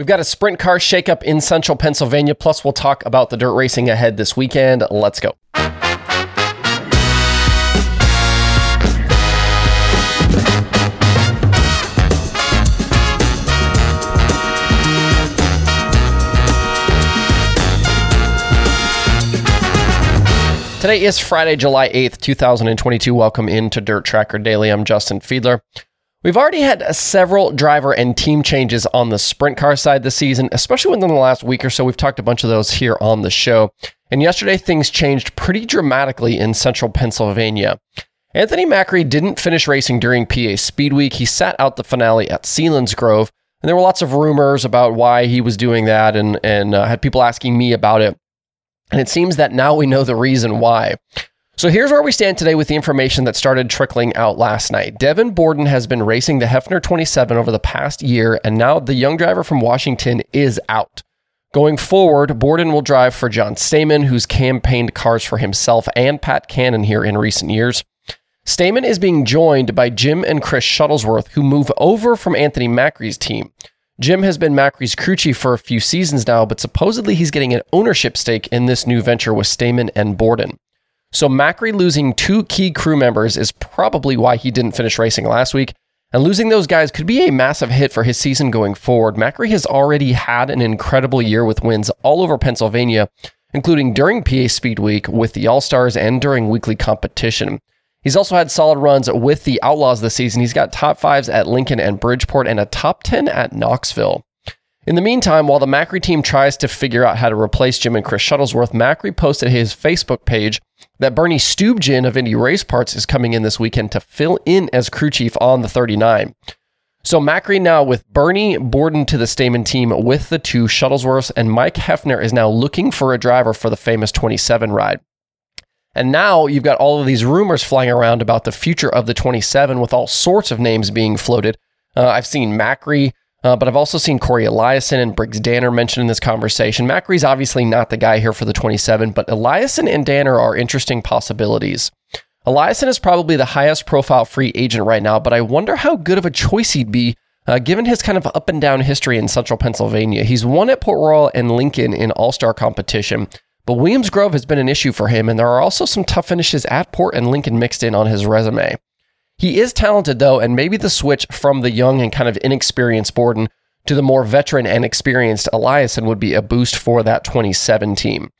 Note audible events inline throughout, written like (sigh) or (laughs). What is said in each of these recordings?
We've got a sprint car shakeup in central Pennsylvania, plus, we'll talk about the dirt racing ahead this weekend. Let's go. Today is Friday, July 8th, 2022. Welcome into Dirt Tracker Daily. I'm Justin Fiedler. We've already had several driver and team changes on the sprint car side this season, especially within the last week or so. We've talked a bunch of those here on the show. And yesterday, things changed pretty dramatically in central Pennsylvania. Anthony Macri didn't finish racing during PA Speed Week. He sat out the finale at Selinsgrove. And there were lots of rumors about why he was doing that and, and uh, had people asking me about it. And it seems that now we know the reason why. So here's where we stand today with the information that started trickling out last night. Devon Borden has been racing the Heffner 27 over the past year, and now the young driver from Washington is out. Going forward, Borden will drive for John Stamen, who's campaigned cars for himself and Pat Cannon here in recent years. Stamen is being joined by Jim and Chris Shuttlesworth, who move over from Anthony Macri's team. Jim has been Macri's crew chief for a few seasons now, but supposedly he's getting an ownership stake in this new venture with Stamen and Borden. So Macri losing two key crew members is probably why he didn't finish racing last week. And losing those guys could be a massive hit for his season going forward. Macri has already had an incredible year with wins all over Pennsylvania, including during PA Speed Week with the All Stars and during weekly competition. He's also had solid runs with the Outlaws this season. He's got top fives at Lincoln and Bridgeport and a top 10 at Knoxville. In the meantime, while the Macri team tries to figure out how to replace Jim and Chris Shuttlesworth, Macri posted his Facebook page that Bernie Stuebgen of Indy Race Parts is coming in this weekend to fill in as crew chief on the 39. So Macri now with Bernie Borden to the Stamen team with the two Shuttlesworths, and Mike Heffner is now looking for a driver for the famous 27 ride. And now you've got all of these rumors flying around about the future of the 27 with all sorts of names being floated. Uh, I've seen Macri, uh, but I've also seen Cory Eliason and Briggs Danner mentioned in this conversation. Macri's obviously not the guy here for the 27, but Eliason and Danner are interesting possibilities. Eliason is probably the highest profile free agent right now, but I wonder how good of a choice he'd be uh, given his kind of up and down history in central Pennsylvania. He's won at Port Royal and Lincoln in all star competition. But Williams Grove has been an issue for him, and there are also some tough finishes at Port and Lincoln mixed in on his resume. He is talented, though, and maybe the switch from the young and kind of inexperienced Borden to the more veteran and experienced Eliason would be a boost for that 27 team.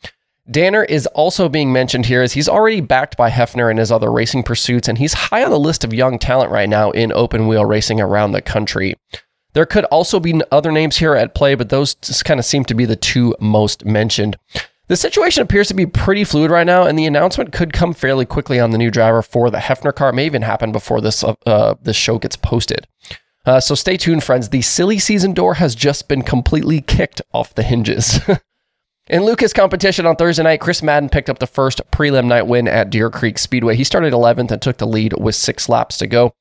Danner is also being mentioned here as he's already backed by Heffner in his other racing pursuits, and he's high on the list of young talent right now in open wheel racing around the country. There could also be other names here at play, but those just kind of seem to be the two most mentioned. The situation appears to be pretty fluid right now, and the announcement could come fairly quickly on the new driver for the Heffner car. It may even happen before this uh, this show gets posted. Uh, so stay tuned, friends. The silly season door has just been completely kicked off the hinges. (laughs) In Lucas competition on Thursday night, Chris Madden picked up the first prelim night win at Deer Creek Speedway. He started 11th and took the lead with six laps to go.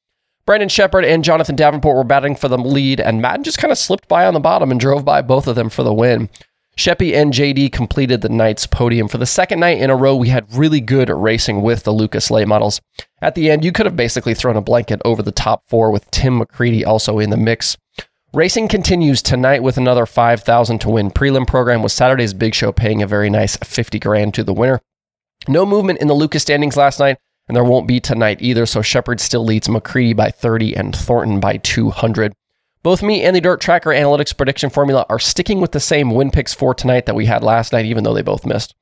Brandon Sheppard and Jonathan Davenport were batting for the lead, and Madden just kind of slipped by on the bottom and drove by both of them for the win. Sheppy and JD completed the night's podium. For the second night in a row, we had really good racing with the Lucas late models. At the end, you could have basically thrown a blanket over the top four with Tim McCreadie also in the mix. Racing continues tonight with another 5000 to win prelim program with Saturday's big show paying a very nice 50 grand to the winner. No movement in the Lucas standings last night, and there won't be tonight either, so Sheppard still leads McCreadie by 30 and Thornton by 200. Both me and the Dirt Tracker Analytics prediction formula are sticking with the same win picks for tonight that we had last night, even though they both missed.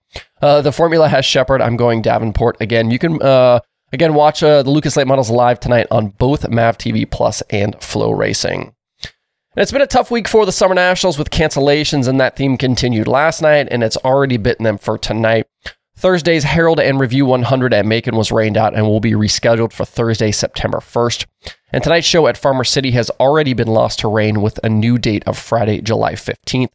Uh, the formula has Sheppard. I'm going Davenport again. You can uh, again watch uh, the Lucas Late Models live tonight on both Mav TV Plus and FloRacing. And it's been a tough week for the Summer Nationals with cancellations, and that theme continued last night, and it's already bitten them for tonight. Thursday's Herald and Review 100 at Macon was rained out and will be rescheduled for Thursday, September 1st. And tonight's show at Farmer City has already been lost to rain with a new date of Friday, July 15th.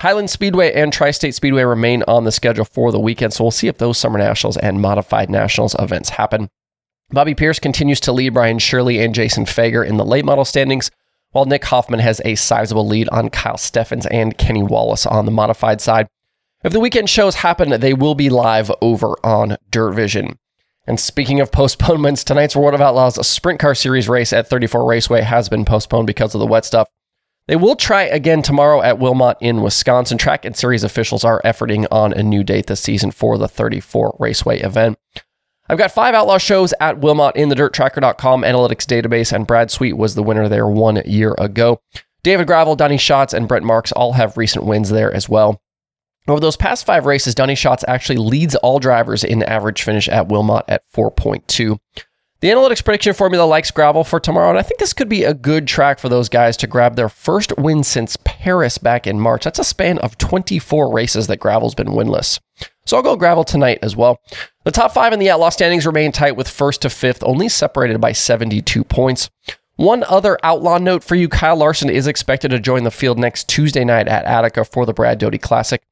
Highland Speedway and Tri State Speedway remain on the schedule for the weekend, so we'll see if those Summer Nationals and Modified Nationals events happen. Bobby Pierce continues to lead Brian Shirley and Jason Feger in the late model standings, while Nick Hoffman has a sizable lead on Kyle Steffens and Kenny Wallace on the modified side. If the weekend shows happen, they will be live over on Dirt Vision. And speaking of postponements, tonight's World of Outlaws Sprint Car Series race at 34 Raceway has been postponed because of the wet stuff. They will try again tomorrow at Wilmot in Wisconsin. Track and series officials are efforting on a new date this season for the 34 Raceway event. I've got five outlaw shows at Wilmot in the DirtTracker.com analytics database, and Brad Sweet was the winner there one year ago. David Gravel, Donny Schatz, and Brent Marks all have recent wins there as well. Over those past five races, Donny Schatz actually leads all drivers in average finish at Wilmot at 4.2. The analytics prediction formula likes Gravel for tomorrow, and I think this could be a good track for those guys to grab their first win since Paris back in March. That's a span of 24 races that Gravel's been winless. So I'll go Gravel tonight as well. The top five in the outlaw standings remain tight with first to fifth, only separated by 72 points. One other outlaw note for you Kyle Larson is expected to join the field next Tuesday night at Attica for the Brad Doty Classic.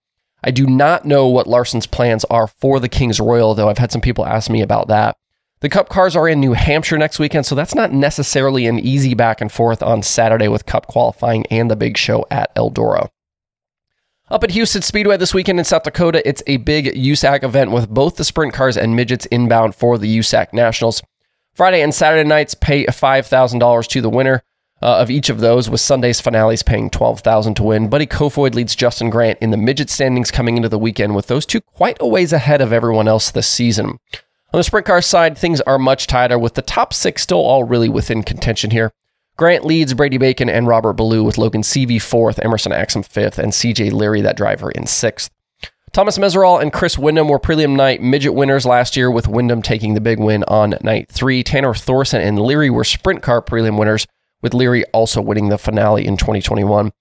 I do not know what Larson's plans are for the Kings Royal, though I've had some people ask me about that. The Cup cars are in New Hampshire next weekend, so that's not necessarily an easy back and forth on Saturday with Cup qualifying and the big show at Eldora. Up at Huset's Speedway this weekend in South Dakota, it's a big USAC event with both the sprint cars and midgets inbound for the USAC Nationals. Friday and Saturday nights pay $5,000 to the winner uh, of each of those, with Sunday's finales paying 12000 to win. Buddy Kofoid leads Justin Grant in the midget standings coming into the weekend, with those two quite a ways ahead of everyone else this season. On the sprint car side, things are much tighter, with the top six still all really within contention here. Grant leads Brady Bacon and Robert Ballou, with Logan Seavey fourth, Emerson Axsom fifth, and CJ Leary, that driver, in sixth. Thomas Meseraull and Chris Windom were prelim night midget winners last year, with Windom taking the big win on night three. Tanner Thorson and Leary were sprint car prelim winners, with Leary also winning the finale in 2021.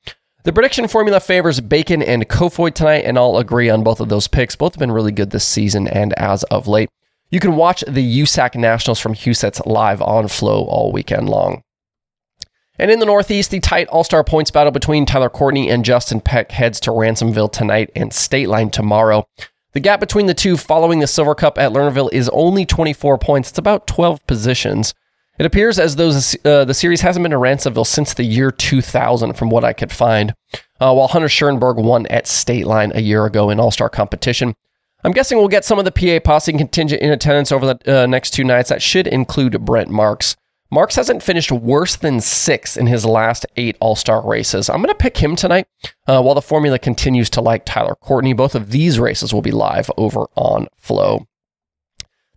The prediction formula favors Bacon and Kofoid tonight, and I'll agree on both of those picks. Both have been really good this season and as of late. You can watch the USAC Nationals from Huset's live on Flow all weekend long. And in the Northeast, the tight All Star points battle between Tyler Courtney and Justin Peck heads to Ransomville tonight and State Line tomorrow. The gap between the two following the Silver Cup at Lernerville is only 24 points. It's about 12 positions. It appears as though uh, the series hasn't been to Ransomville since the year 2000, from what I could find, uh, while Hunter Schuerenberg won at State Line a year ago in All Star competition. I'm guessing we'll get some of the PA posse contingent in attendance over the uh, next two nights. That should include Brent Marks. Marks hasn't finished worse than six in his last eight All Star races. I'm going to pick him tonight uh, while the formula continues to like Tyler Courtney. Both of these races will be live over on Flow.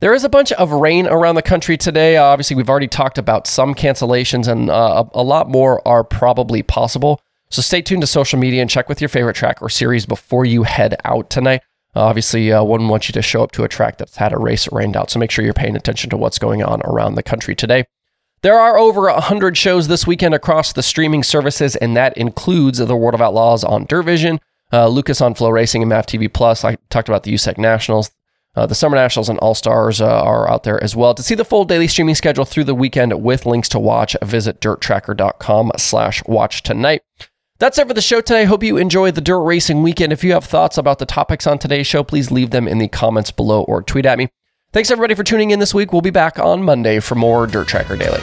There is a bunch of rain around the country today. Uh, obviously, we've already talked about some cancellations, and uh, a, a lot more are probably possible. So stay tuned to social media and check with your favorite track or series before you head out tonight. Uh, obviously, uh, wouldn't want you to show up to a track that's had a race rained out. So make sure you're paying attention to what's going on around the country today. There are over 100 shows this weekend across the streaming services, and that includes the World of Outlaws on DIRTVision, uh, Lucas on Flow Racing and MAV TV Plus. I talked about the USAC Nationals. Uh, the Summer Nationals and All Stars uh, are out there as well. To see the full daily streaming schedule through the weekend with links to watch, visit dirttracker.com slash watch tonight. That's it for the show today. Hope you enjoyed the dirt racing weekend. If you have thoughts about the topics on today's show, please leave them in the comments below or tweet at me. Thanks everybody for tuning in this week. We'll be back on Monday for more Dirt Tracker Daily.